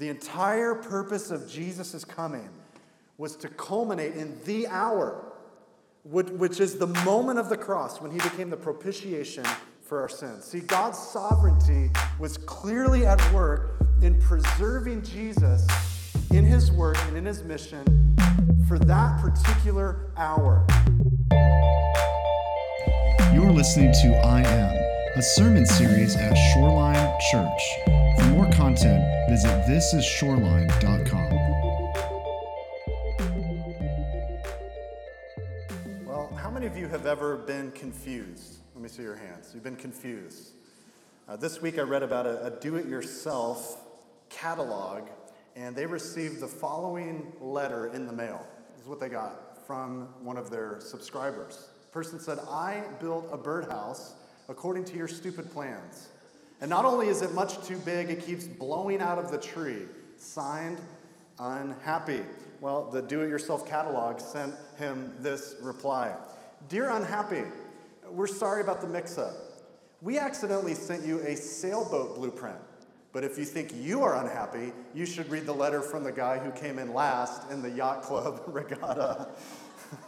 The entire purpose of Jesus' coming was to culminate in the hour, which is the moment of the cross when he became the propitiation for our sins. See, God's sovereignty was clearly at work in preserving Jesus in his work and in his mission for that particular hour. You're listening to I Am, a sermon series at Shoreline Church. For more content, visit thisisshoreline.com. Well, how many of you have ever been confused? Let me see your hands. You've been confused. Uh, this week I read about a, a do it yourself catalog, and they received the following letter in the mail. This is what they got from one of their subscribers. The person said, I built a birdhouse according to your stupid plans. And not only is it much too big, it keeps blowing out of the tree. Signed, unhappy. Well, the do it yourself catalog sent him this reply Dear unhappy, we're sorry about the mix up. We accidentally sent you a sailboat blueprint. But if you think you are unhappy, you should read the letter from the guy who came in last in the yacht club regatta.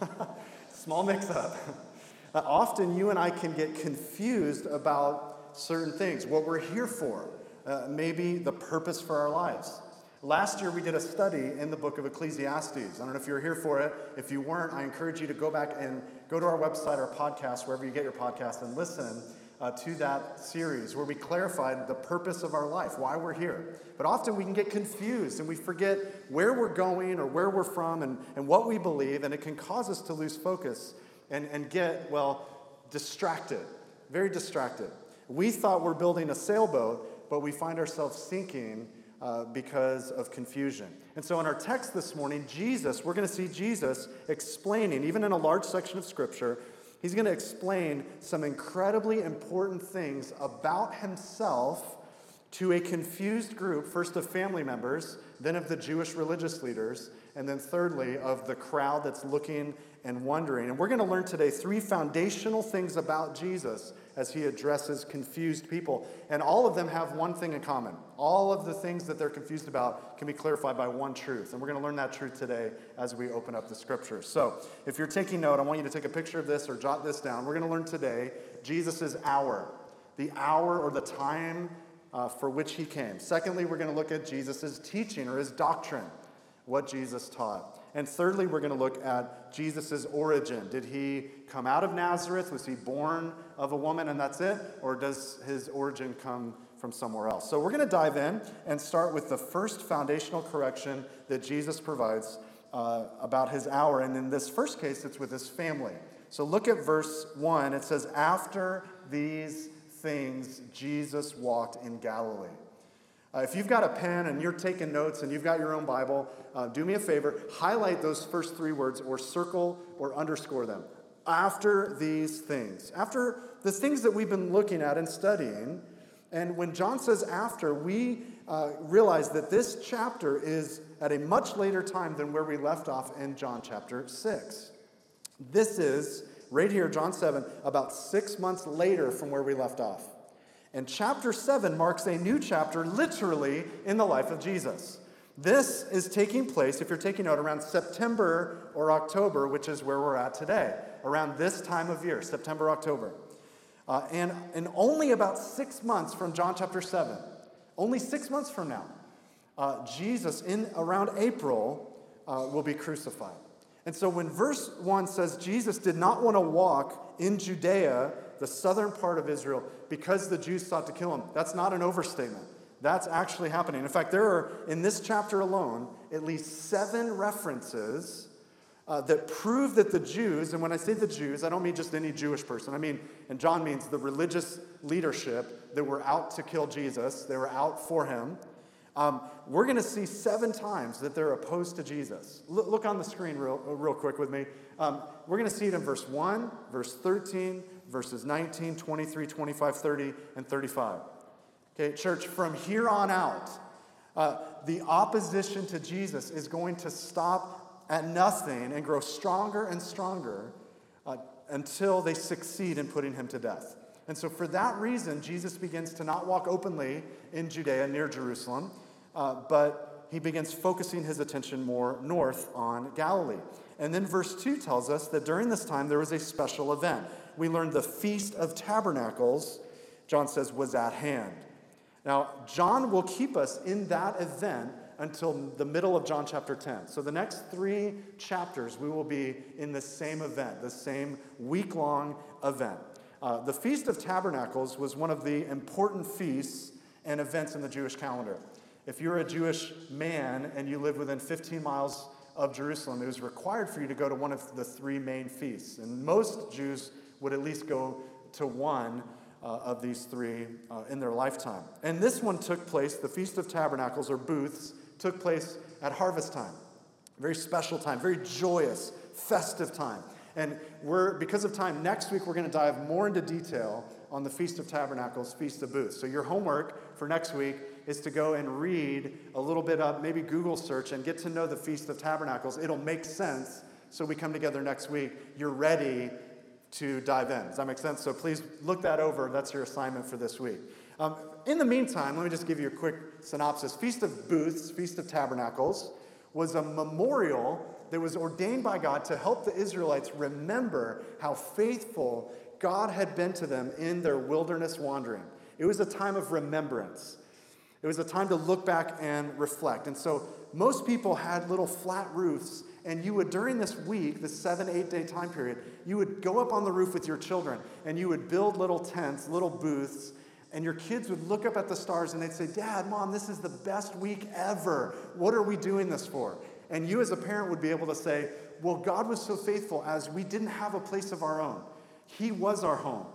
Small mix up. often you and I can get confused about certain things, what we're here for, uh, maybe the purpose for our lives. Last year, we did a study in the book of Ecclesiastes. I don't know if you were here for it. If you weren't, I encourage you to go back and go to our website, our podcast, wherever you get your podcast, and listen uh, to that series where we clarified the purpose of our life, why we're here. But often we can get confused and we forget where we're going or where we're from and, and what we believe, and it can cause us to lose focus and, and get, well, distracted, very distracted. We thought we're building a sailboat, but we find ourselves sinking uh, because of confusion. And so, in our text this morning, Jesus, we're going to see Jesus explaining, even in a large section of Scripture, he's going to explain some incredibly important things about himself to a confused group, first of family members, then of the Jewish religious leaders, and then thirdly of the crowd that's looking and wondering. And we're going to learn today three foundational things about Jesus as he addresses confused people. And all of them have one thing in common. All of the things that they're confused about can be clarified by one truth. And we're going to learn that truth today as we open up the scriptures. So if you're taking note, I want you to take a picture of this or jot this down. We're going to learn today Jesus' hour, the hour or the time uh, for which he came. Secondly, we're going to look at Jesus' teaching or his doctrine, what Jesus taught. And thirdly, we're going to look at Jesus' origin. Did he come out of Nazareth? Was he born of a woman and that's it? Or does his origin come from somewhere else? So we're going to dive in and start with the first foundational correction that Jesus provides uh, about his hour. And in this first case, it's with his family. So look at verse 1. It says, After these things, Jesus walked in Galilee. Uh, if you've got a pen and you're taking notes and you've got your own Bible, uh, do me a favor, highlight those first three words or circle or underscore them. After these things. After the things that we've been looking at and studying. And when John says after, we uh, realize that this chapter is at a much later time than where we left off in John chapter 6. This is, right here, John 7, about six months later from where we left off. And chapter 7 marks a new chapter, literally, in the life of Jesus. This is taking place, if you're taking note, around September or October, which is where we're at today, around this time of year, September, October. Uh, and, and only about six months from John chapter 7, only six months from now, uh, Jesus, in around April, uh, will be crucified. And so when verse 1 says Jesus did not want to walk in Judea the southern part of Israel, because the Jews sought to kill him. That's not an overstatement. That's actually happening. In fact, there are, in this chapter alone, at least seven references uh, that prove that the Jews, and when I say the Jews, I don't mean just any Jewish person. I mean, and John means the religious leadership that were out to kill Jesus, they were out for him. Um, we're going to see seven times that they're opposed to Jesus. Look, look on the screen real, real quick with me. Um, we're going to see it in verse 1, verse 13, verses 19, 23, 25, 30, and 35. Okay, church, from here on out, uh, the opposition to Jesus is going to stop at nothing and grow stronger and stronger uh, until they succeed in putting him to death. And so, for that reason, Jesus begins to not walk openly in Judea near Jerusalem, uh, but he begins focusing his attention more north on Galilee. And then verse 2 tells us that during this time there was a special event. We learned the Feast of Tabernacles, John says, was at hand. Now, John will keep us in that event until the middle of John chapter 10. So, the next three chapters, we will be in the same event, the same week long event. Uh, the Feast of Tabernacles was one of the important feasts and events in the Jewish calendar. If you're a Jewish man and you live within 15 miles of Jerusalem, it was required for you to go to one of the three main feasts. And most Jews would at least go to one uh, of these three uh, in their lifetime. And this one took place, the Feast of Tabernacles or booths, took place at harvest time. Very special time, very joyous, festive time. And we're, because of time, next week we're going to dive more into detail on the Feast of Tabernacles, Feast of Booths. So, your homework for next week is to go and read a little bit of maybe Google search and get to know the Feast of Tabernacles. It'll make sense so we come together next week. You're ready to dive in. Does that make sense? So please look that over. That's your assignment for this week. Um, in the meantime, let me just give you a quick synopsis. Feast of Booths, Feast of Tabernacles, was a memorial that was ordained by God to help the Israelites remember how faithful God had been to them in their wilderness wandering. It was a time of remembrance. It was a time to look back and reflect. And so most people had little flat roofs and you would, during this week, this seven, eight day time period, you would go up on the roof with your children and you would build little tents, little booths, and your kids would look up at the stars and they'd say, Dad, Mom, this is the best week ever. What are we doing this for? And you, as a parent, would be able to say, Well, God was so faithful as we didn't have a place of our own. He was our home.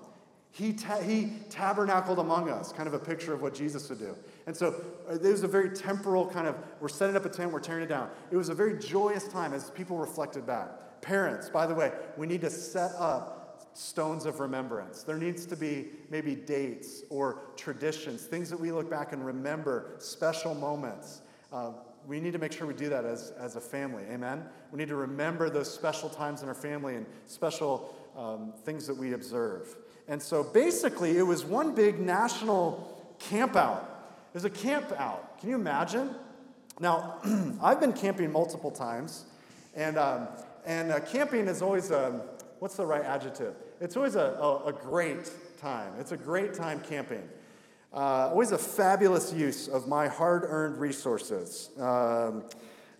He, ta- he tabernacled among us, kind of a picture of what Jesus would do. And so uh, it was a very temporal kind of, we're setting up a tent, we're tearing it down. It was a very joyous time as people reflected back. Parents, by the way, we need to set up stones of remembrance. There needs to be maybe dates or traditions, things that we look back and remember, special moments. Uh, we need to make sure we do that as, as a family. Amen? We need to remember those special times in our family and special um, things that we observe. And so basically, it was one big national camp out there's a camp out. Can you imagine? Now, I've been camping multiple times, and, um, and uh, camping is always a, um, what's the right adjective? It's always a, a, a great time. It's a great time camping. Uh, always a fabulous use of my hard earned resources. Um,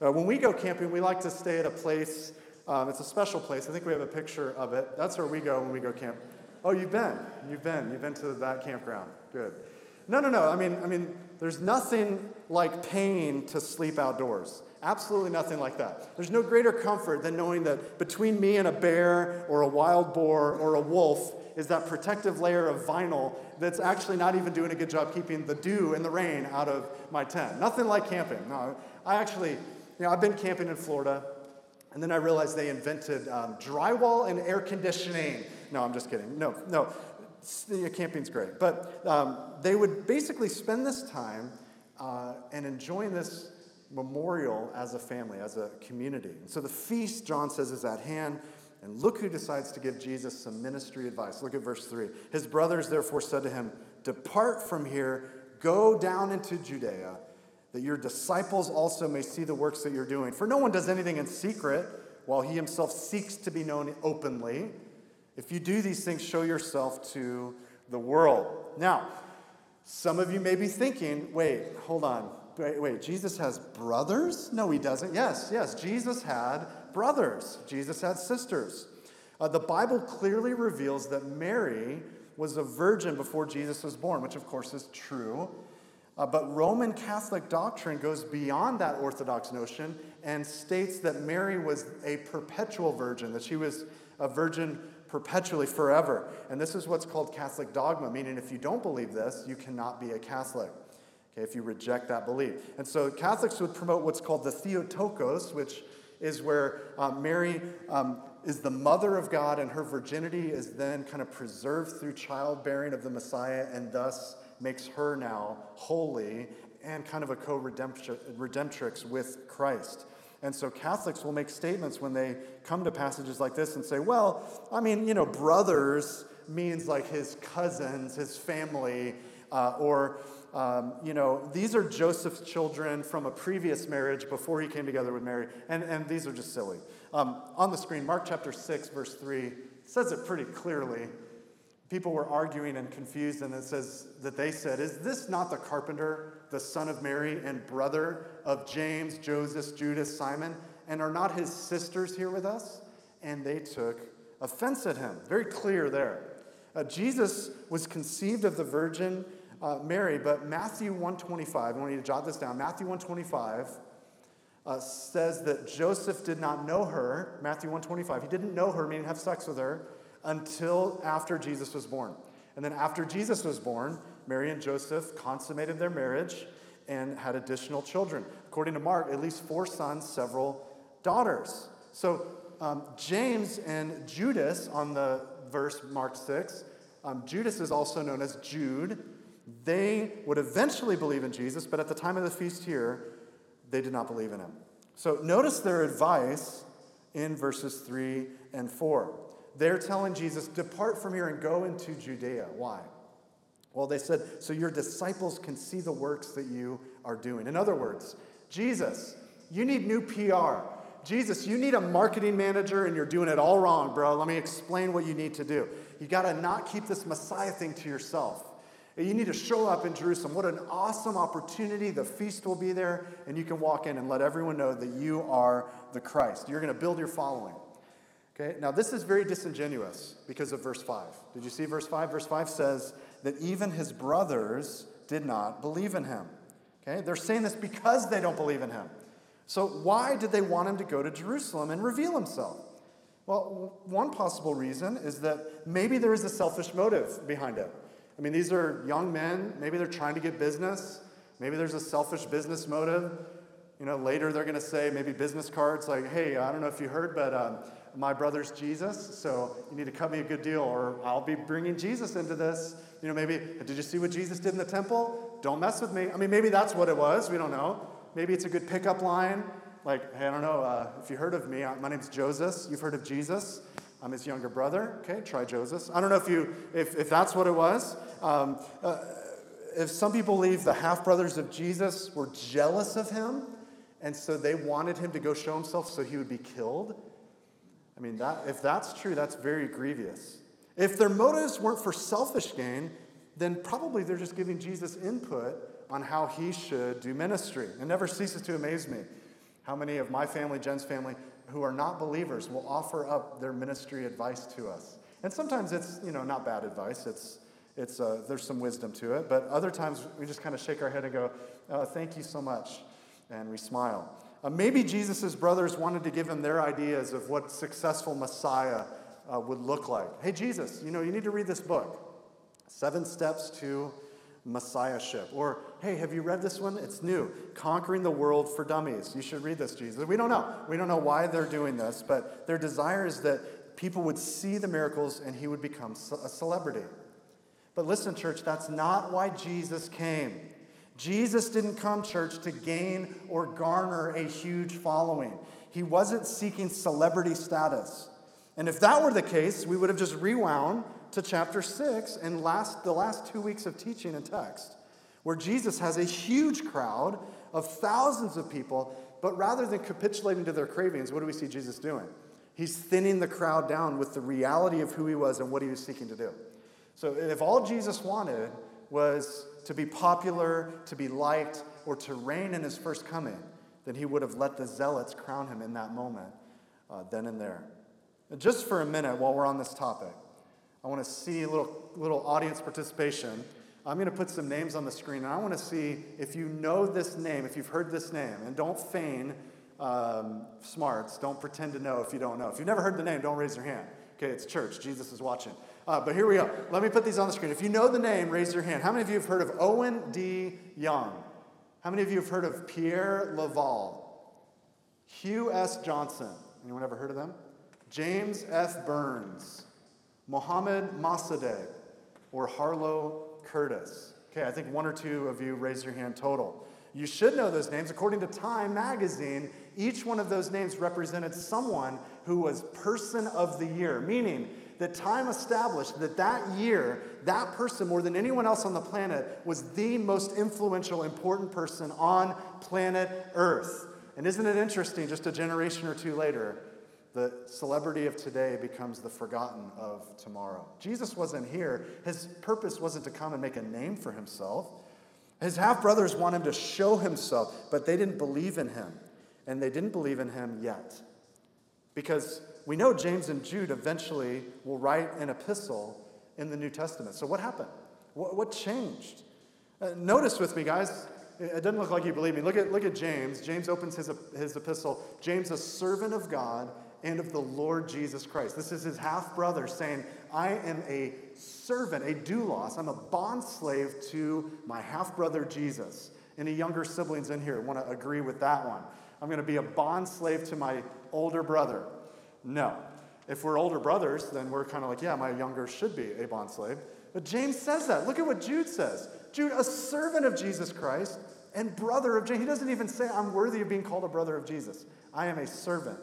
uh, when we go camping, we like to stay at a place, um, it's a special place. I think we have a picture of it. That's where we go when we go camp. Oh, you've been. You've been. You've been to that campground. Good. No, no, no. I mean, I mean, there's nothing like pain to sleep outdoors. Absolutely nothing like that. There's no greater comfort than knowing that between me and a bear or a wild boar or a wolf is that protective layer of vinyl that's actually not even doing a good job keeping the dew and the rain out of my tent. Nothing like camping. No, I actually, you know, I've been camping in Florida, and then I realized they invented um, drywall and air conditioning. No, I'm just kidding. No, no camping's great. But um, they would basically spend this time uh, and enjoying this memorial as a family, as a community. And so the feast, John says, is at hand. And look who decides to give Jesus some ministry advice. Look at verse 3. His brothers therefore said to him, Depart from here, go down into Judea, that your disciples also may see the works that you're doing. For no one does anything in secret while he himself seeks to be known openly. If you do these things, show yourself to the world. Now, some of you may be thinking, wait, hold on. Wait, wait, Jesus has brothers? No, he doesn't. Yes, yes, Jesus had brothers, Jesus had sisters. Uh, the Bible clearly reveals that Mary was a virgin before Jesus was born, which of course is true. Uh, but Roman Catholic doctrine goes beyond that Orthodox notion and states that Mary was a perpetual virgin, that she was a virgin perpetually forever. And this is what's called Catholic dogma, meaning if you don't believe this, you cannot be a Catholic. Okay, if you reject that belief. And so Catholics would promote what's called the Theotokos, which is where um, Mary um, is the mother of God and her virginity is then kind of preserved through childbearing of the Messiah and thus makes her now holy and kind of a co redemptrix with Christ. And so Catholics will make statements when they come to passages like this and say, well, I mean, you know, brothers means like his cousins, his family, uh, or um, you know, these are Joseph's children from a previous marriage before he came together with Mary, and, and these are just silly. Um, on the screen, Mark chapter 6, verse 3 says it pretty clearly. People were arguing and confused, and it says that they said, Is this not the carpenter, the son of Mary, and brother of James, Joseph, Judas, Simon? And are not his sisters here with us? And they took offense at him. Very clear there. Uh, Jesus was conceived of the Virgin uh, Mary, but Matthew 125, I want you to jot this down. Matthew 125 uh, says that Joseph did not know her. Matthew 125, he didn't know her, meaning have sex with her, until after Jesus was born. And then after Jesus was born, Mary and Joseph consummated their marriage and had additional children. According to Mark, at least four sons, several daughters. So um, James and Judas on the verse Mark 6, um, Judas is also known as Jude. They would eventually believe in Jesus, but at the time of the feast here, they did not believe in him. So notice their advice in verses 3 and 4. They're telling Jesus, Depart from here and go into Judea. Why? Well, they said, So your disciples can see the works that you are doing. In other words, Jesus, you need new PR. Jesus, you need a marketing manager and you're doing it all wrong, bro. Let me explain what you need to do. You got to not keep this Messiah thing to yourself. You need to show up in Jerusalem. What an awesome opportunity. The feast will be there, and you can walk in and let everyone know that you are the Christ. You're going to build your following. Okay, now this is very disingenuous because of verse 5. Did you see verse 5? Verse 5 says that even his brothers did not believe in him. Okay, they're saying this because they don't believe in him. So, why did they want him to go to Jerusalem and reveal himself? Well, one possible reason is that maybe there is a selfish motive behind it. I mean, these are young men. Maybe they're trying to get business. Maybe there's a selfish business motive. You know, later they're going to say maybe business cards like, hey, I don't know if you heard, but um, my brother's Jesus, so you need to cut me a good deal, or I'll be bringing Jesus into this. You know, maybe, did you see what Jesus did in the temple? Don't mess with me. I mean, maybe that's what it was. We don't know. Maybe it's a good pickup line, like, hey, I don't know uh, if you heard of me. Uh, my name's Joseph. You've heard of Jesus. I'm his younger brother. Okay, try Joseph. I don't know if you, if, if that's what it was. Um, uh, if some people believe the half brothers of Jesus were jealous of him, and so they wanted him to go show himself so he would be killed. I mean, that, if that's true, that's very grievous. If their motives weren't for selfish gain, then probably they're just giving Jesus input on how he should do ministry. It never ceases to amaze me how many of my family, Jen's family, who are not believers will offer up their ministry advice to us. And sometimes it's, you know, not bad advice. It's, it's, uh, there's some wisdom to it. But other times we just kind of shake our head and go, oh, thank you so much. And we smile. Uh, maybe Jesus' brothers wanted to give him their ideas of what successful Messiah uh, would look like. Hey, Jesus, you know, you need to read this book Seven Steps to messiahship. Or, hey, have you read this one? It's new Conquering the World for Dummies. You should read this, Jesus. We don't know. We don't know why they're doing this, but their desire is that people would see the miracles and he would become a celebrity. But listen, church, that's not why Jesus came. Jesus didn't come, church, to gain or garner a huge following. He wasn't seeking celebrity status. And if that were the case, we would have just rewound to chapter 6 and last, the last two weeks of teaching and text, where Jesus has a huge crowd of thousands of people, but rather than capitulating to their cravings, what do we see Jesus doing? He's thinning the crowd down with the reality of who he was and what he was seeking to do. So if all Jesus wanted was to be popular, to be liked, or to reign in his first coming, then he would have let the zealots crown him in that moment, uh, then and there. Just for a minute, while we're on this topic, I want to see a little, little audience participation. I'm going to put some names on the screen, and I want to see if you know this name, if you've heard this name, and don't feign um, smarts. Don't pretend to know if you don't know. If you've never heard the name, don't raise your hand. Okay, it's church. Jesus is watching. Uh, but here we go. Let me put these on the screen. If you know the name, raise your hand. How many of you have heard of Owen D. Young? How many of you have heard of Pierre Laval? Hugh S. Johnson. Anyone ever heard of them? James F. Byrnes. Mohammed Mossadegh or Harlow Curtice. Okay, I think one or two of you raised your hand total. You should know those names. According to Time magazine, each one of those names represented someone who was person of the year, meaning that Time established that that year that person, more than anyone else on the planet, was the most influential, important person on planet Earth. And isn't it interesting, just a generation or two later, the celebrity of today becomes the forgotten of tomorrow. Jesus wasn't here. His purpose wasn't to come and make a name for himself. His half brothers want him to show himself, but they didn't believe in him. And they didn't believe in him yet. Because we know James and Jude eventually will write an epistle in the New Testament. So, what happened? What, what changed? Uh, notice with me, guys, it doesn't look like you believe me. Look at, look at James. James opens his, his epistle. James, a servant of God and of the Lord Jesus Christ. This is his half brother saying, I am a servant, a doulos. I'm a bond slave to my half brother Jesus. Any younger siblings in here want to agree with that one? I'm going to be a bond slave to my older brother. No. If we're older brothers, then we're kind of like, yeah, my younger should be a bond slave. But James says that. Look at what Jude says. Jude, a servant of Jesus Christ and brother of James. He doesn't even say, I'm worthy of being called a brother of Jesus. I am a servant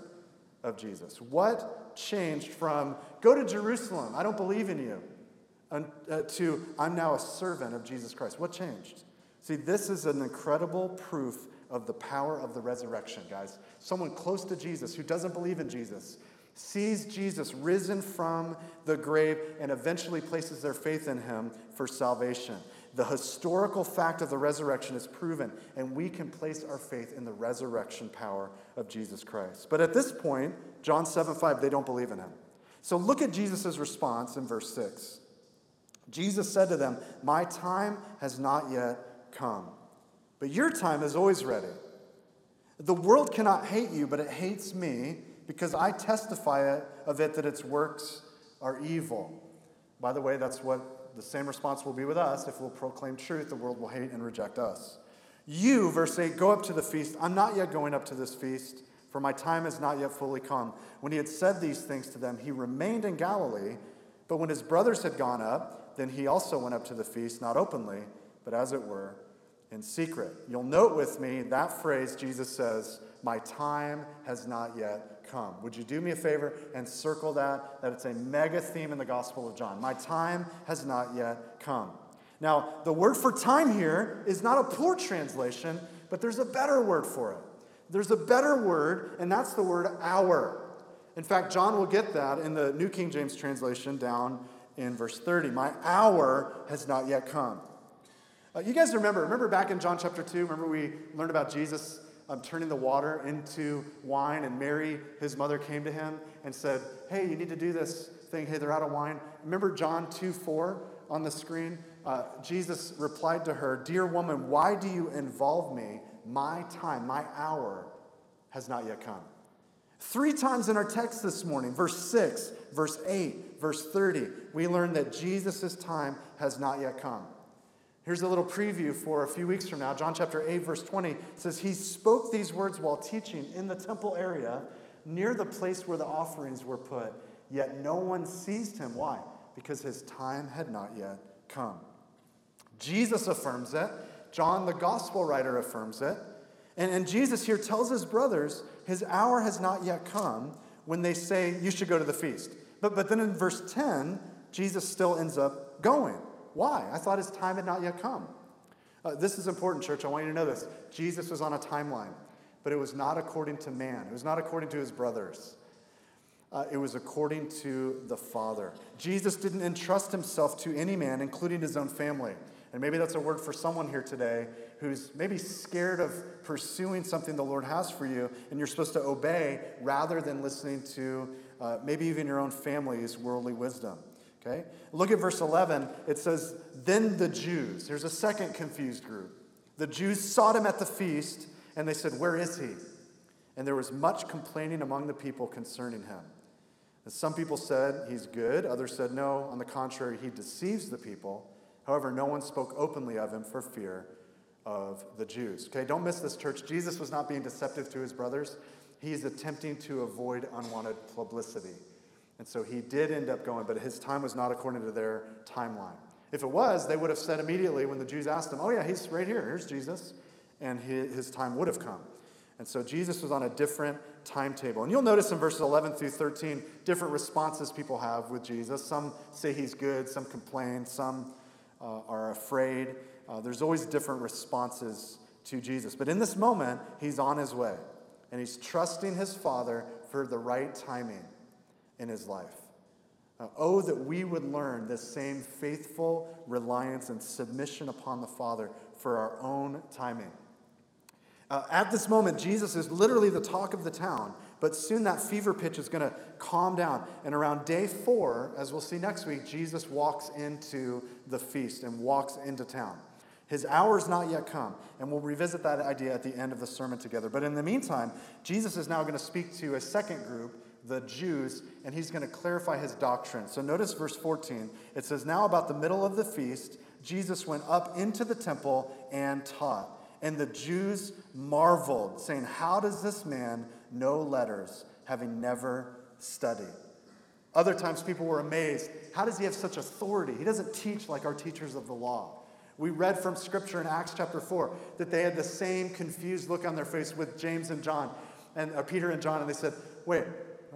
of Jesus. What changed from go to Jerusalem, I don't believe in you, uh, to I'm now a servant of Jesus Christ? What changed? See, this is an incredible proof of the power of the resurrection, guys. Someone close to Jesus who doesn't believe in Jesus sees Jesus risen from the grave and eventually places their faith in him for salvation. The historical fact of the resurrection is proven, and we can place our faith in the resurrection power of Jesus Christ. But at this point, John 7 5, they don't believe in him. So look at Jesus' response in verse 6. Jesus said to them, My time has not yet come, but your time is always ready. The world cannot hate you, but it hates me because I testify of it that its works are evil. By the way, that's what the same response will be with us. If we'll proclaim truth, the world will hate and reject us. You, verse 8, go up to the feast. I'm not yet going up to this feast, for my time has not yet fully come. When he had said these things to them, he remained in Galilee. But when his brothers had gone up, then he also went up to the feast, not openly, but as it were, in secret. You'll note with me that phrase Jesus says, My time has not yet come. Would you do me a favor and circle that? That it's a mega theme in the Gospel of John. My time has not yet come. Now, the word for time here is not a poor translation, but there's a better word for it. There's a better word, and that's the word hour. In fact, John will get that in the New King James translation down in verse 30. My hour has not yet come. Uh, you guys remember, remember back in John chapter 2, remember we learned about Jesus um, turning the water into wine, and Mary, his mother, came to him and said, Hey, you need to do this thing. Hey, they're out of wine. Remember John 2 4 on the screen? Uh, Jesus replied to her, Dear woman, why do you involve me? My time, my hour has not yet come. Three times in our text this morning, verse 6, verse 8, verse 30, we learn that Jesus' time has not yet come. Here's a little preview for a few weeks from now. John chapter 8, verse 20 says, He spoke these words while teaching in the temple area near the place where the offerings were put, yet no one seized him. Why? Because his time had not yet come. Jesus affirms it. John, the gospel writer, affirms it. And, and Jesus here tells his brothers his hour has not yet come when they say, You should go to the feast. But, but then in verse 10, Jesus still ends up going. Why? I thought his time had not yet come. Uh, this is important, church. I want you to know this. Jesus was on a timeline, but it was not according to man, it was not according to his brothers. Uh, it was according to the Father. Jesus didn't entrust himself to any man, including his own family. And maybe that's a word for someone here today who's maybe scared of pursuing something the Lord has for you, and you're supposed to obey rather than listening to uh, maybe even your own family's worldly wisdom. Okay? Look at verse 11. It says, Then the Jews, there's a second confused group. The Jews sought him at the feast, and they said, Where is he? And there was much complaining among the people concerning him. And some people said, He's good. Others said, No, on the contrary, he deceives the people. However, no one spoke openly of him for fear of the Jews. Okay, don't miss this, church. Jesus was not being deceptive to his brothers, he's attempting to avoid unwanted publicity. And so he did end up going, but his time was not according to their timeline. If it was, they would have said immediately when the Jews asked him, Oh, yeah, he's right here. Here's Jesus. And his time would have come. And so Jesus was on a different timetable. And you'll notice in verses 11 through 13 different responses people have with Jesus. Some say he's good, some complain, some uh, are afraid. Uh, there's always different responses to Jesus. But in this moment, he's on his way and he's trusting his Father for the right timing in his life. Uh, oh, that we would learn this same faithful reliance and submission upon the Father for our own timing. Uh, at this moment, Jesus is literally the talk of the town, but soon that fever pitch is going to calm down. And around day four, as we'll see next week, Jesus walks into the feast and walks into town. His hour's not yet come, and we'll revisit that idea at the end of the sermon together. But in the meantime, Jesus is now going to speak to a second group, the Jews, and he's going to clarify his doctrine. So notice verse 14. It says, Now about the middle of the feast, Jesus went up into the temple and taught. And the Jews marveled, saying, How does this man know letters, having never studied? Other times people were amazed. How does he have such authority? He doesn't teach like our teachers of the law. We read from scripture in Acts chapter 4 that they had the same confused look on their face with James and John, and uh, Peter and John, and they said, Wait,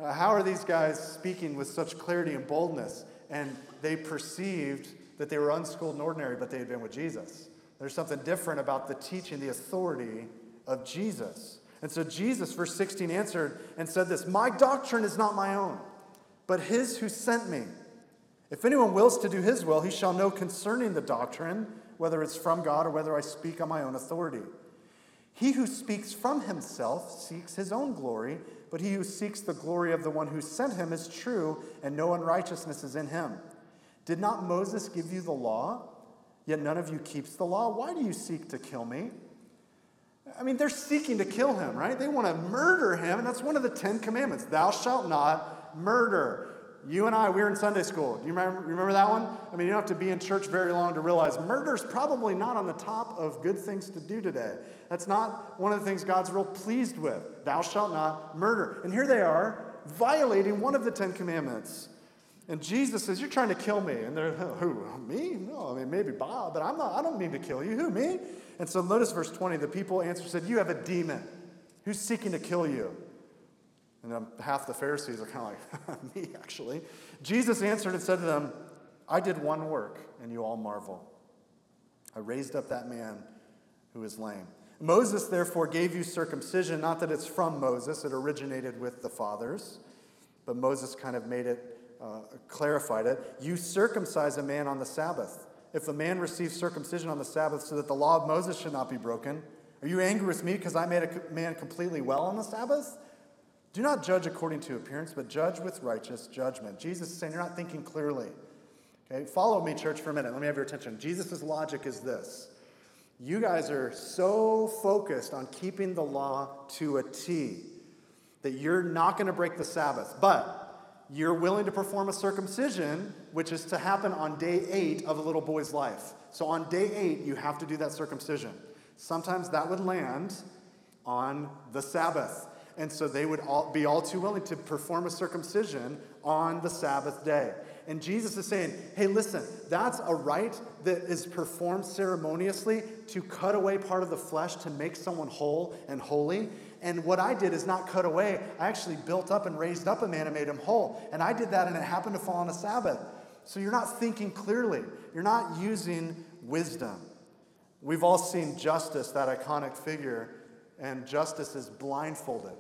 Uh, how are these guys speaking with such clarity and boldness? And they perceived that they were unschooled and ordinary, but they had been with Jesus. There's something different about the teaching, the authority of Jesus. And so Jesus, verse 16, answered and said this My doctrine is not my own, but his who sent me. If anyone wills to do his will, he shall know concerning the doctrine, whether it's from God or whether I speak on my own authority. He who speaks from himself seeks his own glory, but he who seeks the glory of the one who sent him is true, and no unrighteousness is in him. Did not Moses give you the law? Yet none of you keeps the law. Why do you seek to kill me? I mean, they're seeking to kill him, right? They want to murder him, and that's one of the Ten Commandments Thou shalt not murder. You and I, we were in Sunday school. Do you remember, remember that one? I mean, you don't have to be in church very long to realize murder's probably not on the top of good things to do today. That's not one of the things God's real pleased with. Thou shalt not murder. And here they are, violating one of the Ten Commandments. And Jesus says, You're trying to kill me. And they're, Who? Me? No, I mean, maybe Bob, but I'm not, I don't mean to kill you. Who, me? And so notice verse 20. The people answered, said, You have a demon. Who's seeking to kill you? And um, half the Pharisees are kind of like, Me, actually. Jesus answered and said to them, I did one work, and you all marvel. I raised up that man who is lame. Moses, therefore, gave you circumcision, not that it's from Moses, it originated with the fathers, but Moses kind of made it uh, clarified it. You circumcise a man on the Sabbath. If a man receives circumcision on the Sabbath so that the law of Moses should not be broken, are you angry with me because I made a man completely well on the Sabbath? Do not judge according to appearance, but judge with righteous judgment. Jesus is saying you're not thinking clearly. Okay, follow me, church, for a minute. Let me have your attention. Jesus' logic is this. You guys are so focused on keeping the law to a T that you're not going to break the Sabbath. But you're willing to perform a circumcision, which is to happen on day eight of a little boy's life. So on day eight, you have to do that circumcision. Sometimes that would land on the Sabbath. And so they would all, be all too willing to perform a circumcision on the Sabbath day. And Jesus is saying, hey, listen, that's a rite that is performed ceremoniously to cut away part of the flesh to make someone whole and holy. And what I did is not cut away. I actually built up and raised up a man and made him whole. And I did that and it happened to fall on a Sabbath. So you're not thinking clearly, you're not using wisdom. We've all seen Justice, that iconic figure, and Justice is blindfolded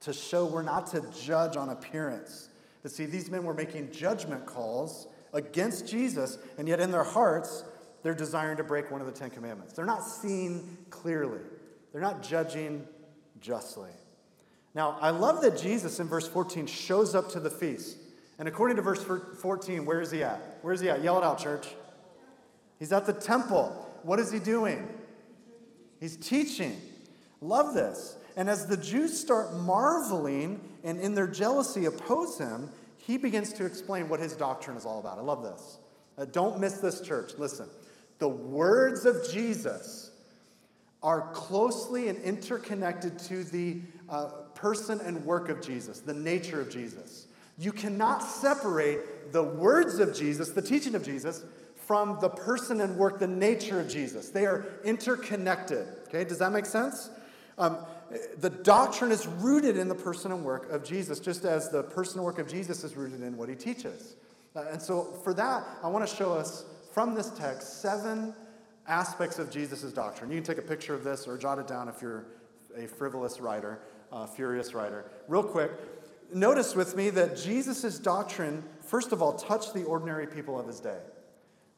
to show we're not to judge on appearance. See, these men were making judgment calls against Jesus, and yet in their hearts, they're desiring to break one of the Ten Commandments. They're not seeing clearly, they're not judging justly. Now, I love that Jesus in verse 14 shows up to the feast. And according to verse 14, where is he at? Where is he at? Yell it out, church. He's at the temple. What is he doing? He's teaching. Love this. And as the Jews start marveling and in their jealousy oppose him, he begins to explain what his doctrine is all about. I love this. Uh, don't miss this, church. Listen. The words of Jesus are closely and interconnected to the uh, person and work of Jesus, the nature of Jesus. You cannot separate the words of Jesus, the teaching of Jesus, from the person and work, the nature of Jesus. They are interconnected. Okay, does that make sense? Um, the doctrine is rooted in the person and work of Jesus, just as the person and work of Jesus is rooted in what he teaches. Uh, and so, for that, I want to show us from this text seven aspects of Jesus' doctrine. You can take a picture of this or jot it down if you're a frivolous writer, uh, furious writer. Real quick, notice with me that Jesus' doctrine, first of all, touched the ordinary people of his day.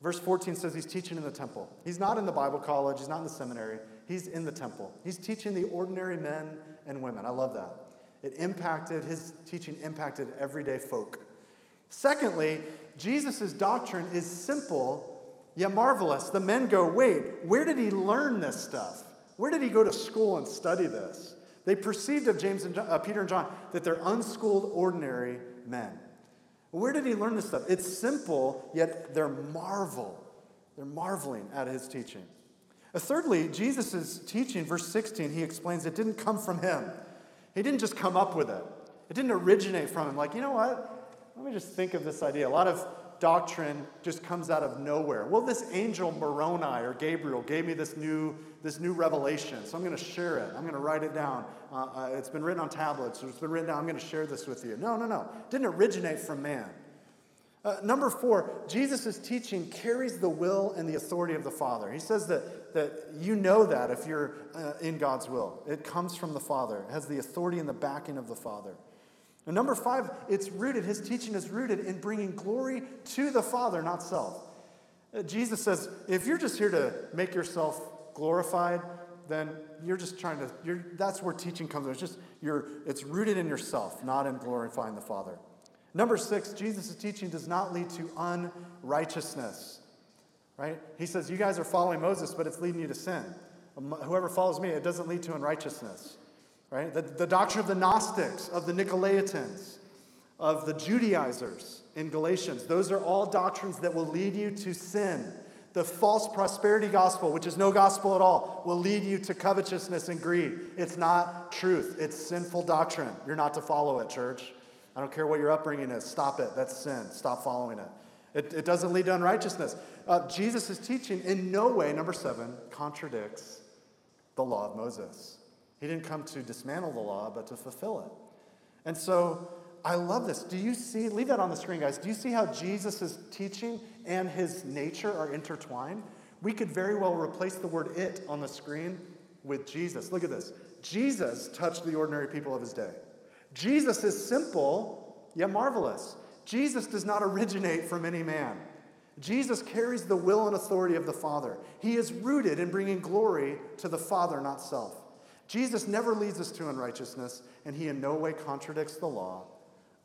Verse 14 says he's teaching in the temple. He's not in the Bible college, he's not in the seminary, he's in the temple. He's teaching the ordinary men and women. I love that. It impacted, his teaching impacted everyday folk. Secondly, Jesus' doctrine is simple yet marvelous. The men go, wait, where did he learn this stuff? Where did he go to school and study this? They perceived of James and John, uh, Peter and John that they're unschooled, ordinary men. Where did he learn this stuff? It's simple, yet they're marvel. They're marveling at his teaching. Uh, thirdly, Jesus' teaching, verse 16, he explains it didn't come from him. He didn't just come up with it. It didn't originate from him. Like, you know what? Let me just think of this idea. A lot of doctrine just comes out of nowhere. Well, this angel Moroni or Gabriel gave me this new, this new revelation, so I'm going to share it. I'm going to write it down. Uh, uh, it's been written on tablets, it's been written down. I'm going to share this with you. No, no, no. It didn't originate from man. Uh, number four, Jesus' teaching carries the will and the authority of the Father. He says that, that you know that if you're uh, in God's will. It comes from the Father, it has the authority and the backing of the Father. And number five, it's rooted, his teaching is rooted in bringing glory to the Father, not self. Uh, Jesus says, if you're just here to make yourself glorified, then you're just trying to, that's where teaching comes. It's just, you're, it's rooted in yourself, not in glorifying the Father. Number six, Jesus' teaching does not lead to unrighteousness, right? He says, you guys are following Moses, but it's leading you to sin. Um, whoever follows me, it doesn't lead to unrighteousness right? The, the doctrine of the Gnostics, of the Nicolaitans, of the Judaizers in Galatians. Those are all doctrines that will lead you to sin. The false prosperity gospel, which is no gospel at all, will lead you to covetousness and greed. It's not truth, it's sinful doctrine. You're not to follow it, church. I don't care what your upbringing is. Stop it. That's sin. Stop following it. It, it doesn't lead to unrighteousness. Uh, Jesus' teaching in no way, number seven, contradicts the law of Moses. He didn't come to dismantle the law, but to fulfill it. And so I love this. Do you see, leave that on the screen, guys. Do you see how Jesus' teaching and his nature are intertwined? We could very well replace the word it on the screen with Jesus. Look at this. Jesus touched the ordinary people of his day. Jesus is simple, yet marvelous. Jesus does not originate from any man. Jesus carries the will and authority of the Father. He is rooted in bringing glory to the Father, not self. Jesus never leads us to unrighteousness, and he in no way contradicts the law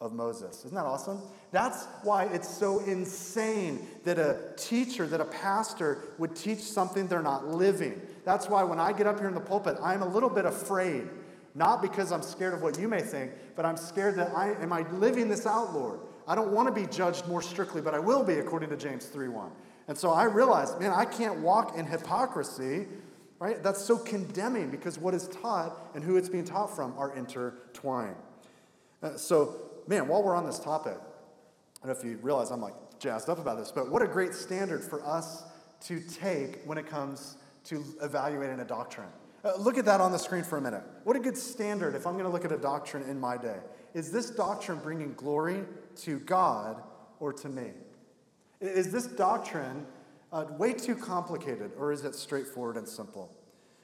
of Moses. Isn't that awesome? That's why it's so insane that a teacher, that a pastor would teach something they're not living. That's why when I get up here in the pulpit, I'm a little bit afraid. Not because I'm scared of what you may think, but I'm scared that I am I living this out, Lord. I don't want to be judged more strictly, but I will be according to James 3:1. And so I realized, man, I can't walk in hypocrisy right? That's so condemning because what is taught and who it's being taught from are intertwined. Uh, so, man, while we're on this topic, I don't know if you realize I'm like jazzed up about this, but what a great standard for us to take when it comes to evaluating a doctrine. Uh, look at that on the screen for a minute. What a good standard if I'm going to look at a doctrine in my day. Is this doctrine bringing glory to God or to me? Is this doctrine uh, way too complicated, or is it straightforward and simple?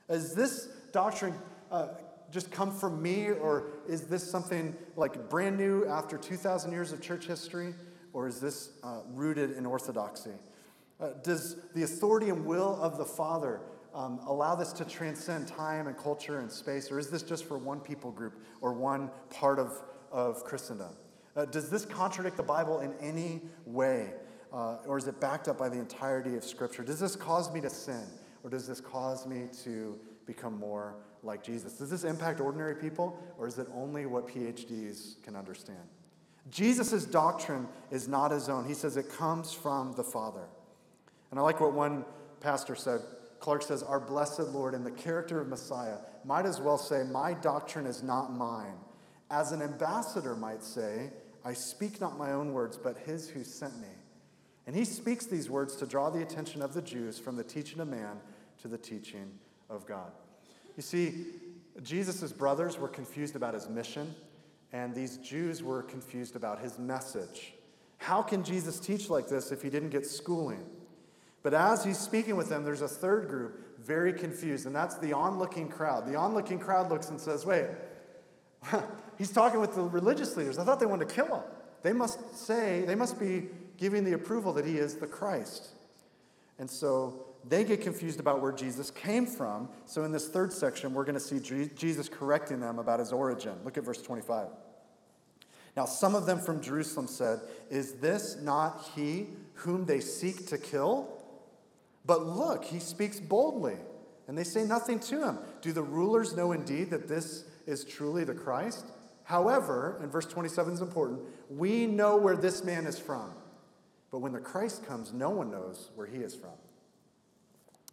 Is this doctrine uh, just come from me, or is this something like brand new after 2,000 years of church history, or is this uh, rooted in orthodoxy? Uh, does the authority and will of the Father um, allow this to transcend time and culture and space, or is this just for one people group or one part of, of Christendom? Uh, does this contradict the Bible in any way? Uh, or is it backed up by the entirety of Scripture? Does this cause me to sin? Or does this cause me to become more like Jesus? Does this impact ordinary people? Or is it only what PhDs can understand? Jesus' doctrine is not his own. He says it comes from the Father. And I like what one pastor said. Clarke says, Our blessed Lord, in the character of Messiah, might as well say, My doctrine is not mine. As an ambassador might say, I speak not my own words, but his who sent me. And he speaks these words to draw the attention of the Jews from the teaching of man to the teaching of God. You see, Jesus' brothers were confused about his mission, and these Jews were confused about his message. How can Jesus teach like this if he didn't get schooling? But as he's speaking with them, there's a third group very confused, and that's the onlooking crowd. The onlooking crowd looks and says, Wait, he's talking with the religious leaders. I thought they wanted to kill him. They must say, they must be giving the approval that he is the Christ. And so they get confused about where Jesus came from. So in this third section, we're going to see Jesus correcting them about his origin. Look at verse 25. Now, some of them from Jerusalem said, Is this not he whom they seek to kill? But look, he speaks boldly, and they say nothing to him. Do the rulers know indeed that this is truly the Christ? However, and verse 27 is important, we know where this man is from. But when the Christ comes, no one knows where he is from.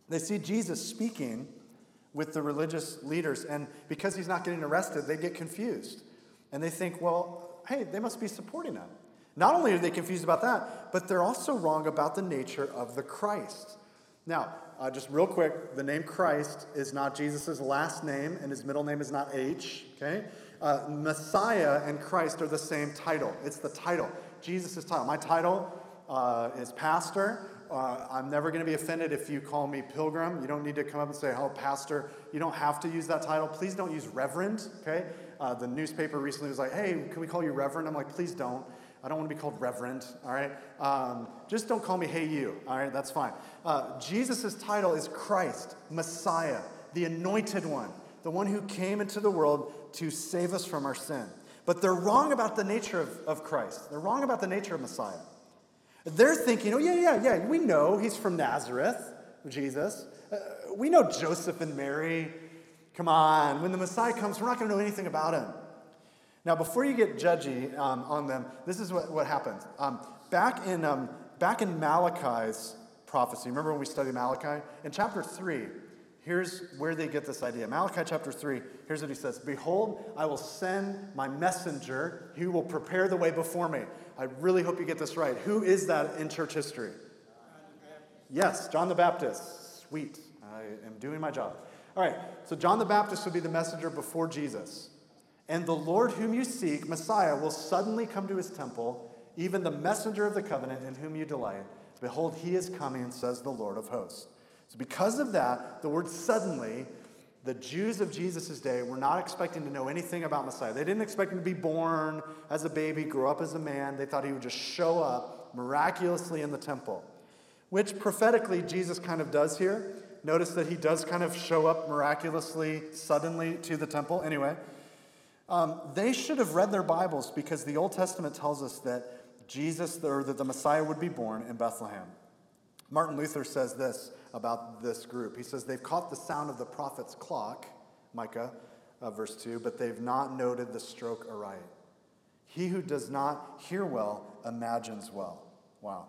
They see Jesus speaking with the religious leaders, and because he's not getting arrested, they get confused. And they think, well, hey, they must be supporting him. Not only are they confused about that, but they're also wrong about the nature of the Christ. Now, uh, just real quick, the name Christ is not Jesus' last name, and his middle name is not H, okay? Uh, Messiah and Christ are the same title. It's the title, Jesus' title. My title uh, is pastor. Uh, I'm never going to be offended if you call me pilgrim. You don't need to come up and say, oh, pastor. You don't have to use that title. Please don't use reverend, okay? Uh, the newspaper recently was like, hey, can we call you reverend? I'm like, please don't. I don't want to be called reverend, all right? Um, just don't call me hey you, all right? That's fine. Uh, Jesus' title is Christ, Messiah, the anointed one, the one who came into the world to save us from our sin. But they're wrong about the nature of, of Christ. They're wrong about the nature of Messiah. They're thinking, oh, yeah, yeah, yeah, we know he's from Nazareth, Jesus. Uh, we know Joseph and Mary. Come on, when the Messiah comes, we're not going to know anything about him. Now, before you get judgy um, on them, this is what, what happens. Um, back, in, um, back in Malachi's prophecy, remember when we studied Malachi? In chapter 3, here's where they get this idea. Malachi chapter 3, here's what he says Behold, I will send my messenger who will prepare the way before me. I really hope you get this right. Who is that in church history? Yes, John the Baptist. Sweet. I am doing my job. All right, so John the Baptist would be the messenger before Jesus. And the Lord whom you seek, Messiah, will suddenly come to his temple, even the messenger of the covenant in whom you delight. Behold, he is coming, says the Lord of hosts. So, because of that, the word suddenly the Jews of Jesus' day were not expecting to know anything about Messiah. They didn't expect him to be born as a baby, grow up as a man. They thought he would just show up miraculously in the temple, which prophetically Jesus kind of does here. Notice that he does kind of show up miraculously, suddenly to the temple. Anyway, um, they should have read their Bibles because the Old Testament tells us that Jesus, or that the Messiah would be born in Bethlehem. Martin Luther says this about this group. He says, They've caught the sound of the prophet's clock, Micah, uh, verse 2, but they've not noted the stroke aright. He who does not hear well imagines well. Wow.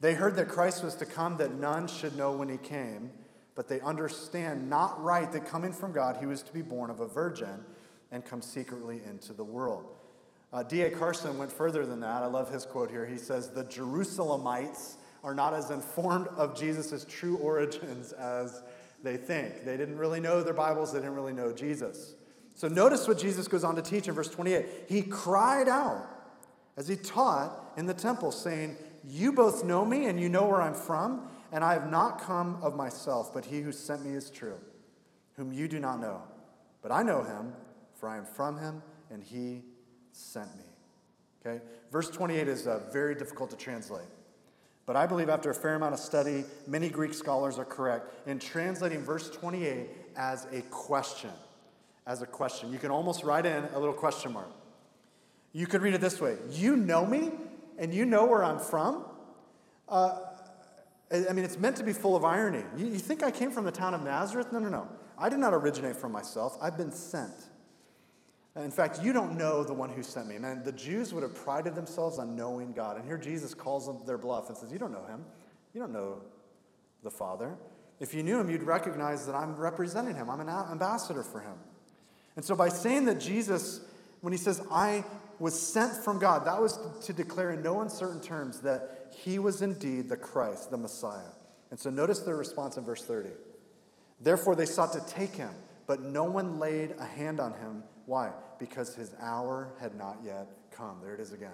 They heard that Christ was to come, that none should know when he came, but they understand not right that coming from God, he was to be born of a virgin and come secretly into the world. Uh, D.A. Carson went further than that. I love his quote here. He says, The Jerusalemites are not as informed of Jesus' true origins as they think. They didn't really know their Bibles, they didn't really know Jesus. So notice what Jesus goes on to teach in verse 28. He cried out as he taught in the temple, saying, You both know me, and you know where I'm from, and I have not come of myself, but he who sent me is true, whom you do not know. But I know him, for I am from him, and he sent me. Okay? Verse 28 is uh, very difficult to translate. But I believe after a fair amount of study, many Greek scholars are correct in translating verse 28 as a question. As a question. You can almost write in a little question mark. You could read it this way You know me, and you know where I'm from? Uh, I mean, it's meant to be full of irony. You, you think I came from the town of Nazareth? No, no, no. I did not originate from myself, I've been sent. In fact, you don't know the one who sent me. Man, the Jews would have prided themselves on knowing God. And here Jesus calls them their bluff and says, You don't know him. You don't know the Father. If you knew him, you'd recognize that I'm representing him, I'm an ambassador for him. And so by saying that Jesus, when he says, I was sent from God, that was to declare in no uncertain terms that he was indeed the Christ, the Messiah. And so notice their response in verse 30. Therefore, they sought to take him but no one laid a hand on him. Why? Because his hour had not yet come. There it is again.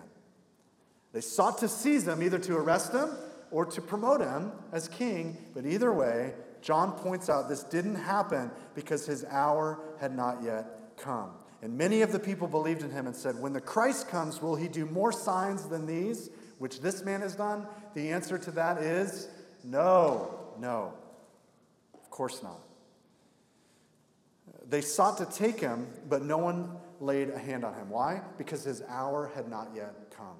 They sought to seize him, either to arrest him or to promote him as king, but either way, John points out this didn't happen because his hour had not yet come. And many of the people believed in him and said, When the Christ comes, will he do more signs than these, which this man has done? The answer to that is no, no. Of course not. They sought to take him, but no one laid a hand on him. Why? Because his hour had not yet come.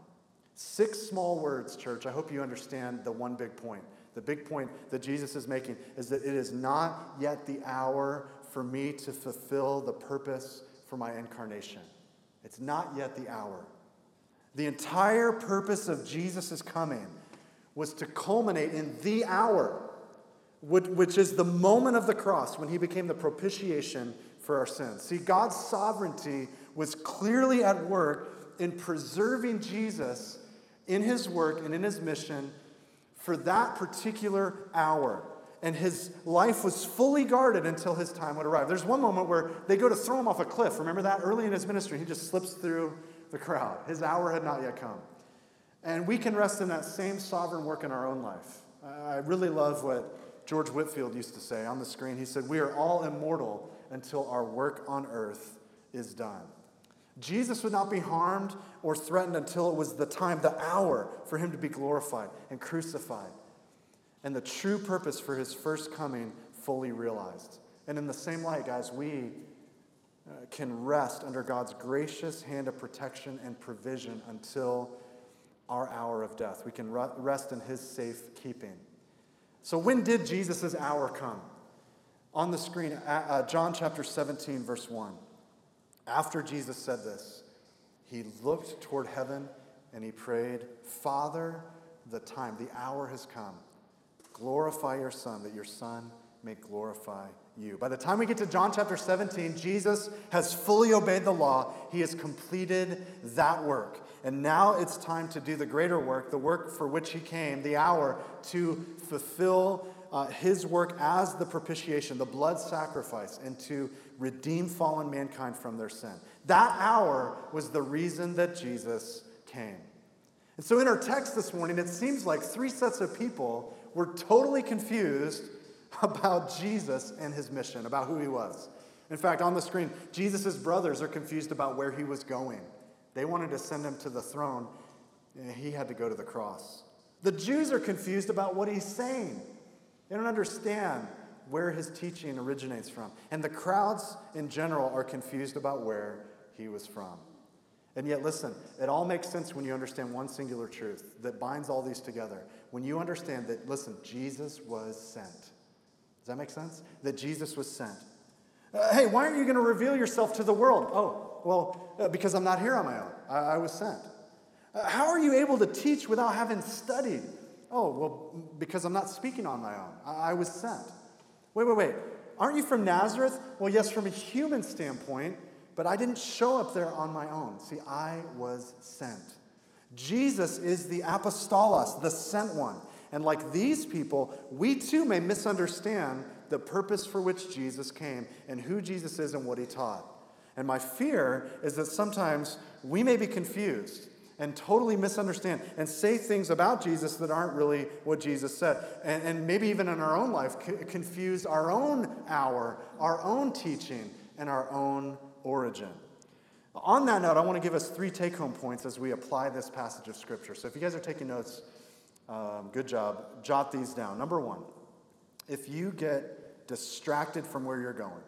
Six small words, church. I hope you understand the one big point. The big point that Jesus is making is that it is not yet the hour for me to fulfill the purpose for my incarnation. It's not yet the hour. The entire purpose of Jesus' coming was to culminate in the hour, which is the moment of the cross when he became the propitiation for our sins. See, God's sovereignty was clearly at work in preserving Jesus in his work and in his mission for that particular hour. And his life was fully guarded until his time would arrive. There's one moment where they go to throw him off a cliff. Remember that? Early in his ministry, he just slips through the crowd. His hour had not yet come. And we can rest in that same sovereign work in our own life. I really love what George Whitefield used to say on the screen. He said, We are all immortal until our work on earth is done. Jesus would not be harmed or threatened until it was the time, the hour, for him to be glorified and crucified. And the true purpose for his first coming fully realized. And in the same light, guys, we uh, can rest under God's gracious hand of protection and provision until our hour of death. We can rest in his safe keeping. So, when did Jesus' hour come? On the screen, uh, John chapter 17, verse 1. After Jesus said this, he looked toward heaven and he prayed, Father, the time, the hour has come. Glorify your Son, that your Son may glorify you. By the time we get to John chapter 17, Jesus has fully obeyed the law. He has completed that work. And now it's time to do the greater work, the work for which he came, the hour to fulfill uh, his work as the propitiation, the blood sacrifice, and to redeem fallen mankind from their sin. That hour was the reason that Jesus came. And so in our text this morning, it seems like three sets of people were totally confused about Jesus and his mission, about who he was. In fact, on the screen, Jesus' brothers are confused about where he was going. They wanted to send him to the throne, and he had to go to the cross. The Jews are confused about what he's saying. They don't understand where his teaching originates from. And the crowds in general are confused about where he was from. And yet, listen, it all makes sense when you understand one singular truth that binds all these together. When you understand that, listen, Jesus was sent. That make sense? That Jesus was sent. Uh, hey, why aren't you going to reveal yourself to the world? Oh, well, uh, because I'm not here on my own. I, I was sent. Uh, how are you able to teach without having studied? Oh, well, because I'm not speaking on my own. I, I was sent. Wait, wait, wait. Aren't you from Nazareth? Well, yes, from a human standpoint, but I didn't show up there on my own. See, I was sent. Jesus is the apostolos, the sent one. And like these people, we too may misunderstand the purpose for which Jesus came and who Jesus is and what he taught. And my fear is that sometimes we may be confused and totally misunderstand and say things about Jesus that aren't really what Jesus said. And, and maybe even in our own life, c- confuse our own hour, our own teaching, and our own origin. On that note, I want to give us three take home points as we apply this passage of Scripture. So if you guys are taking notes, um, good job. Jot these down. Number one, if you get distracted from where you're going,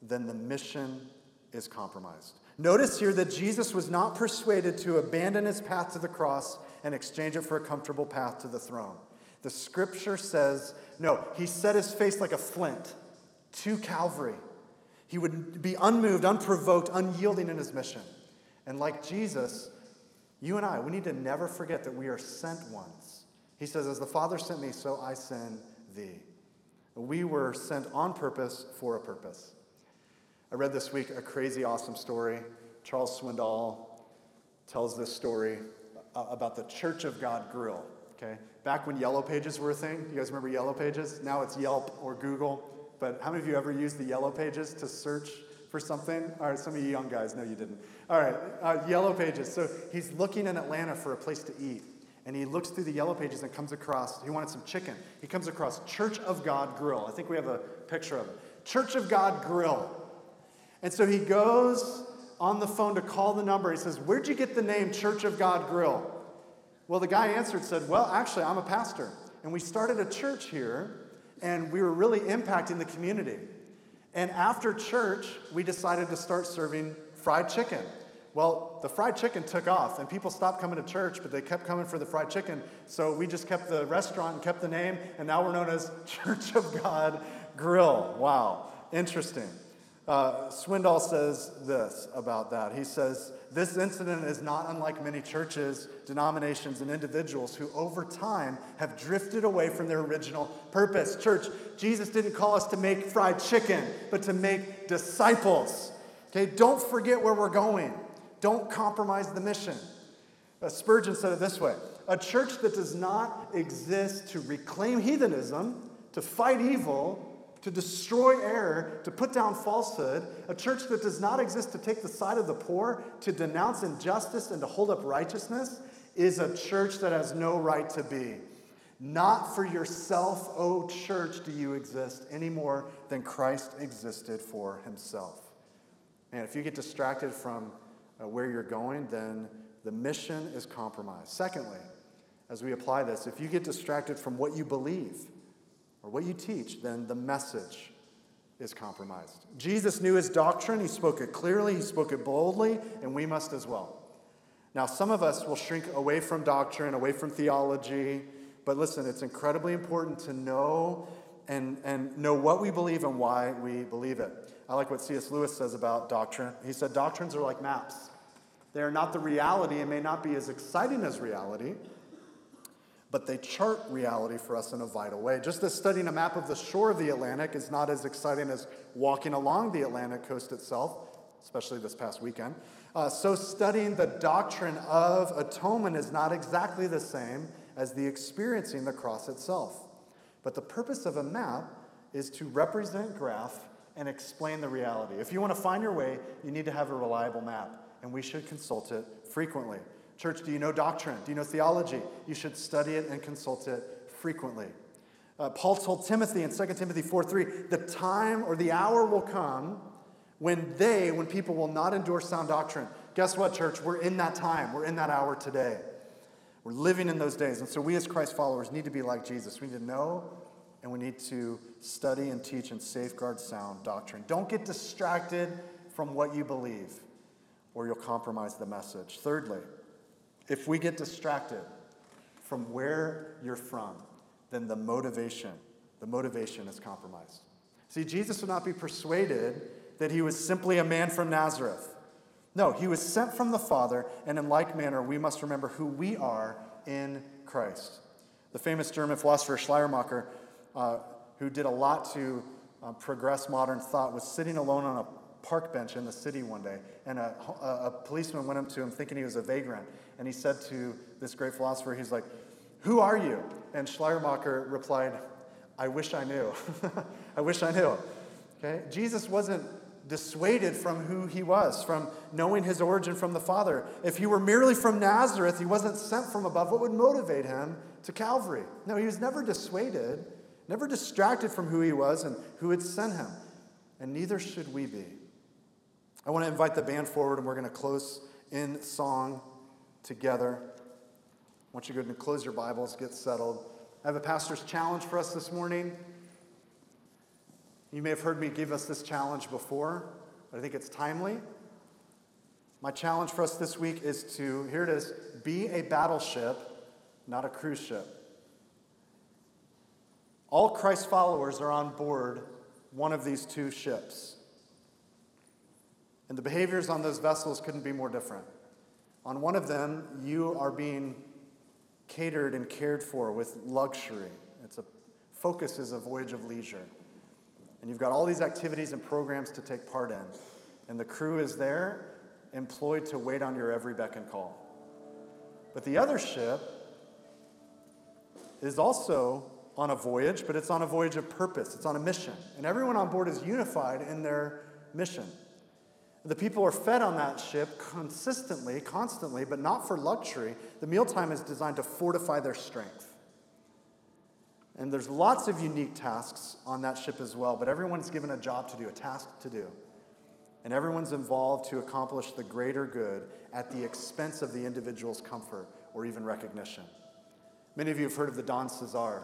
then the mission is compromised. Notice here that Jesus was not persuaded to abandon his path to the cross and exchange it for a comfortable path to the throne. The scripture says, no, he set his face like a flint to Calvary. He would be unmoved, unprovoked, unyielding in his mission. And like Jesus, you and I, we need to never forget that we are sent ones. He says, As the Father sent me, so I send thee. We were sent on purpose for a purpose. I read this week a crazy, awesome story. Charles Swindoll tells this story about the Church of God Grill. Okay, back when Yellow Pages were a thing, you guys remember Yellow Pages? Now it's Yelp or Google. but how many of you ever used the yellow pages to search for something? All right, some of you young guys know you didn't. All right, uh, yellow pages. So he's looking in Atlanta for a place to eat. And he looks through the yellow pages and comes across, he wanted some chicken. He comes across Church of God Grill. I think we have a picture of it. Church of God Grill. And so he goes on the phone to call the number. He says, Where'd you get the name Church of God Grill? Well, the guy answered, said, Well, actually, I'm a pastor. And we started a church here, and we were really impacting the community. And after church, we decided to start serving fried chicken. Well, the fried chicken took off, and people stopped coming to church, but they kept coming for the fried chicken. So we just kept the restaurant and kept the name, and now we're known as Church of God Grill. Wow, interesting. Uh, Swindoll says this about that. He says, This incident is not unlike many churches, denominations, and individuals who over time have drifted away from their original purpose. Church, Jesus didn't call us to make fried chicken, but to make disciples. Okay, don't forget where we're going. Don't compromise the mission. Uh, Spurgeon said it this way A church that does not exist to reclaim heathenism, to fight evil, to destroy error, to put down falsehood, a church that does not exist to take the side of the poor, to denounce injustice, and to hold up righteousness, is a church that has no right to be. Not for yourself, O oh church, do you exist any more than Christ existed for himself. And if you get distracted from uh, where you're going, then the mission is compromised. Secondly, as we apply this, if you get distracted from what you believe or what you teach, then the message is compromised. Jesus knew his doctrine, he spoke it clearly, he spoke it boldly, and we must as well. Now, some of us will shrink away from doctrine, away from theology, but listen, it's incredibly important to know and, and know what we believe and why we believe it. I like what C.S. Lewis says about doctrine. He said, Doctrines are like maps. They are not the reality and may not be as exciting as reality, but they chart reality for us in a vital way. Just as studying a map of the shore of the Atlantic is not as exciting as walking along the Atlantic coast itself, especially this past weekend, uh, so studying the doctrine of atonement is not exactly the same as the experiencing the cross itself. But the purpose of a map is to represent graph and explain the reality. If you want to find your way, you need to have a reliable map and we should consult it frequently. Church, do you know doctrine? Do you know theology? You should study it and consult it frequently. Uh, Paul told Timothy in 2 Timothy 4 3, the time or the hour will come when they, when people will not endure sound doctrine. Guess what, church? We're in that time. We're in that hour today. We're living in those days. And so we as Christ followers need to be like Jesus. We need to know and we need to study and teach and safeguard sound doctrine. Don't get distracted from what you believe or you'll compromise the message. Thirdly, if we get distracted from where you're from, then the motivation, the motivation is compromised. See, Jesus would not be persuaded that he was simply a man from Nazareth. No, he was sent from the Father, and in like manner, we must remember who we are in Christ. The famous German philosopher Schleiermacher, uh, who did a lot to uh, progress modern thought, was sitting alone on a park bench in the city one day, and a, a, a, policeman went up to him thinking he was a vagrant. And he said to this great philosopher, he's like, Who are you? And Schleiermacher replied, I wish I knew. I wish I knew. Okay? Jesus wasn't dissuaded from who he was, from knowing his origin from the Father. If he were merely from Nazareth, he wasn't sent from above, what would motivate him to Calvary? No, he was never dissuaded, never distracted from who he was and who had sent him. And neither should we be. I want to invite the band forward, and we're going to close in song together. I want you to go and close your Bibles, get settled. I have a pastor's challenge for us this morning. You may have heard me give us this challenge before, but I think it's timely. My challenge for us this week is to, here it is, be a battleship, not a cruise ship. All Christ followers are on board one of these two ships. And the behaviors on those vessels couldn't be more different. On one of them, you are being catered and cared for with luxury. It's a focus is a voyage of leisure. And you've got all these activities and programs to take part in. And the crew is there, employed to wait on your every beck and call. But the other ship is also on a voyage, but it's on a voyage of purpose, it's on a mission. And everyone on board is unified in their mission. The people are fed on that ship consistently, constantly, but not for luxury. The mealtime is designed to fortify their strength. And there's lots of unique tasks on that ship as well, but everyone's given a job to do, a task to do. And everyone's involved to accomplish the greater good at the expense of the individual's comfort or even recognition. Many of you have heard of the Don Cesar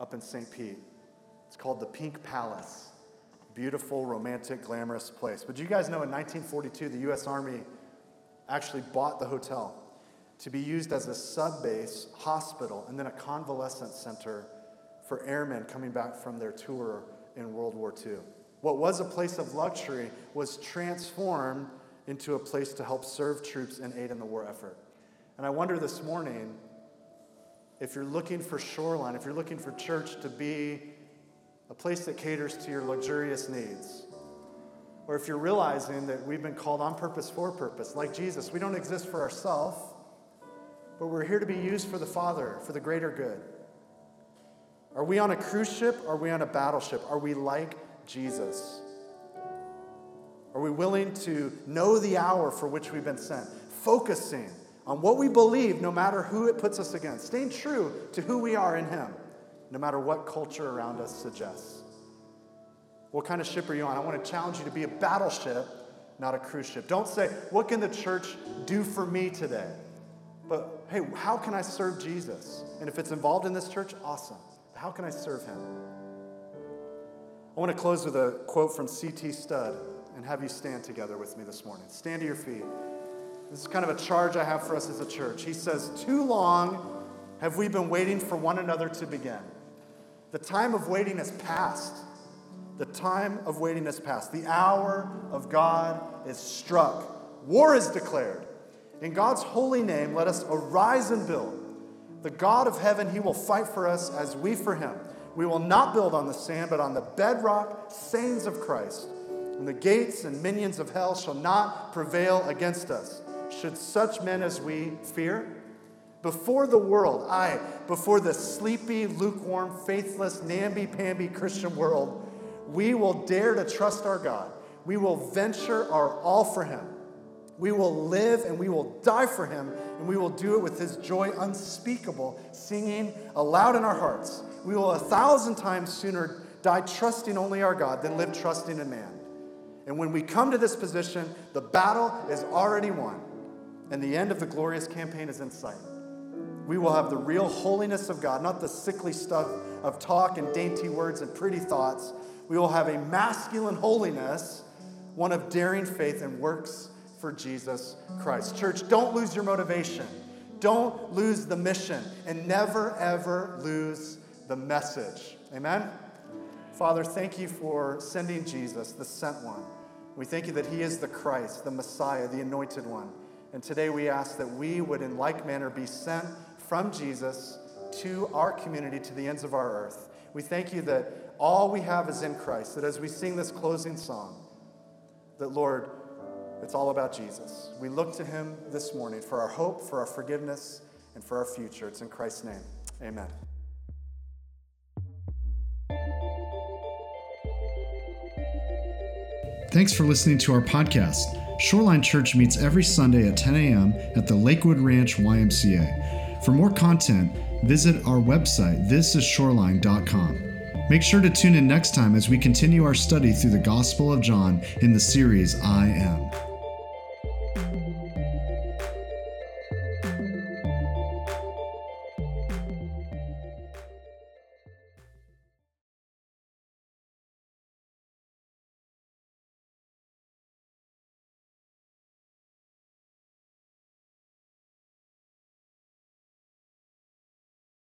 up in St. Pete. It's called the Pink Palace beautiful, romantic, glamorous place. But you guys know in 1942, the U.S. Army actually bought the hotel to be used as a sub base, hospital, and then a convalescent center for airmen coming back from their tour in World War II. What was a place of luxury was transformed into a place to help serve troops and aid in the war effort. And I wonder this morning if you're looking for Shoreline, if you're looking for church to be a place that caters to your luxurious needs. Or if you're realizing that we've been called on purpose for purpose, like Jesus, we don't exist for ourselves, but we're here to be used for the Father, for the greater good. Are we on a cruise ship? Are we on a battleship? Are we like Jesus? Are we willing to know the hour for which we've been sent? Focusing on what we believe, no matter who it puts us against. Staying true to who we are in Him no matter what culture around us suggests. What kind of ship are you on? I want to challenge you to be a battleship, not a cruise ship. Don't say, What can the church do for me today? But hey, how can I serve Jesus? And if it's involved in this church, awesome. How can I serve him? I want to close with a quote from C.T. Studd and have you stand together with me this morning. Stand to your feet. This is kind of a charge I have for us as a church. He says, Too long have we been waiting for one another to begin. The time of waiting has passed. The time of waiting has passed. The hour of God is struck. War is declared. In God's holy name, let us arise and build. The God of heaven, He will fight for us as we for Him. We will not build on the sand, but on the bedrock sayings of Christ. And the gates and minions of hell shall not prevail against us. Should such men as we fear? Before the world, I, before the sleepy, lukewarm, faithless, namby pamby Christian world, we will dare to trust our God. We will venture our all for Him. We will live and we will die for Him, and we will do it with His joy unspeakable, singing aloud in our hearts. We will a thousand times sooner die trusting only our God than live trusting in man. And when we come to this position, the battle is already won, and the end of the glorious campaign is in sight. We will have the real holiness of God, not the sickly stuff of talk and dainty words and pretty thoughts. We will have a masculine holiness, one of daring faith and works for Jesus Christ. Church, don't lose your motivation. Don't lose the mission and never, ever lose the message. Amen? Father, thank you for sending Jesus, the sent one. We thank you that he is the Christ, the Messiah, the anointed one. And today we ask that we would, in like manner, be sent from Jesus to our community, to the ends of our earth. We thank you that all we have is in Christ, that as we sing this closing song, that Lord, it's all about Jesus. We look to him this morning for our hope, for our forgiveness, and for our future. It's in Christ's name. Amen. Thanks for listening to our podcast. Shoreline Church meets every Sunday at 10 a.m. at the Lakewood Ranch YMCA. For more content, visit our website, thisisshoreline.com. Make sure to tune in next time as we continue our study through the Gospel of John in the series I Am.